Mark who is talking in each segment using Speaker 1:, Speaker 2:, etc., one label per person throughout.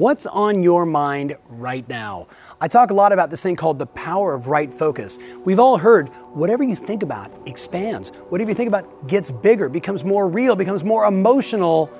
Speaker 1: What's on your mind right now? I talk a lot about this thing called the power of right focus. We've all heard whatever you think about expands. Whatever you think about gets bigger, becomes more real, becomes more emotional.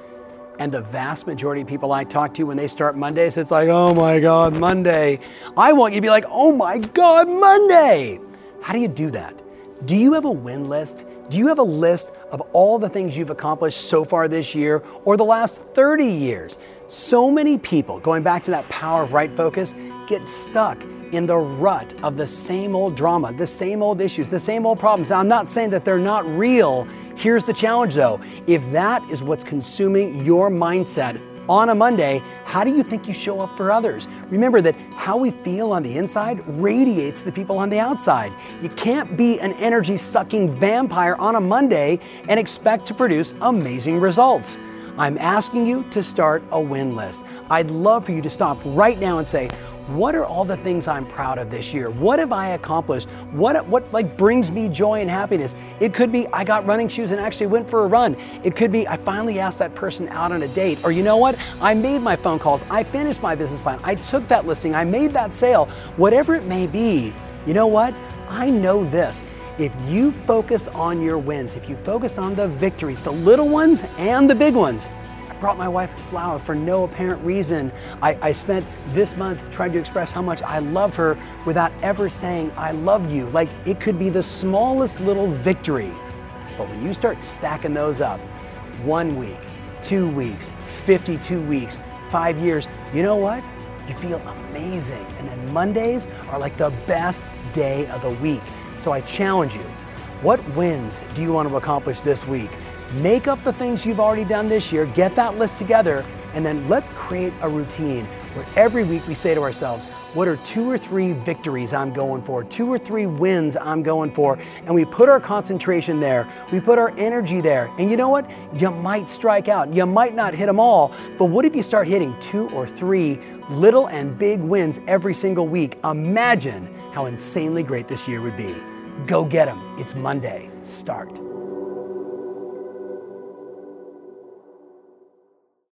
Speaker 1: And the vast majority of people I talk to when they start Mondays, it's like, oh my God, Monday. I want you to be like, oh my God, Monday. How do you do that? Do you have a win list? Do you have a list of all the things you've accomplished so far this year or the last 30 years? So many people, going back to that power of right focus, get stuck in the rut of the same old drama, the same old issues, the same old problems. Now, I'm not saying that they're not real. Here's the challenge though. If that is what's consuming your mindset, on a Monday, how do you think you show up for others? Remember that how we feel on the inside radiates the people on the outside. You can't be an energy sucking vampire on a Monday and expect to produce amazing results. I'm asking you to start a win list. I'd love for you to stop right now and say, what are all the things I'm proud of this year? What have I accomplished? What what like brings me joy and happiness? It could be I got running shoes and actually went for a run. It could be I finally asked that person out on a date. Or you know what? I made my phone calls. I finished my business plan. I took that listing. I made that sale. Whatever it may be. You know what? I know this. If you focus on your wins, if you focus on the victories, the little ones and the big ones, I brought my wife a flower for no apparent reason. I, I spent this month trying to express how much I love her without ever saying, I love you. Like it could be the smallest little victory. But when you start stacking those up, one week, two weeks, 52 weeks, five years, you know what? You feel amazing. And then Mondays are like the best day of the week. So I challenge you. What wins do you want to accomplish this week? Make up the things you've already done this year, get that list together, and then let's create a routine where every week we say to ourselves, what are two or three victories I'm going for, two or three wins I'm going for, and we put our concentration there, we put our energy there, and you know what? You might strike out, you might not hit them all, but what if you start hitting two or three little and big wins every single week? Imagine how insanely great this year would be. Go get them. It's Monday. Start.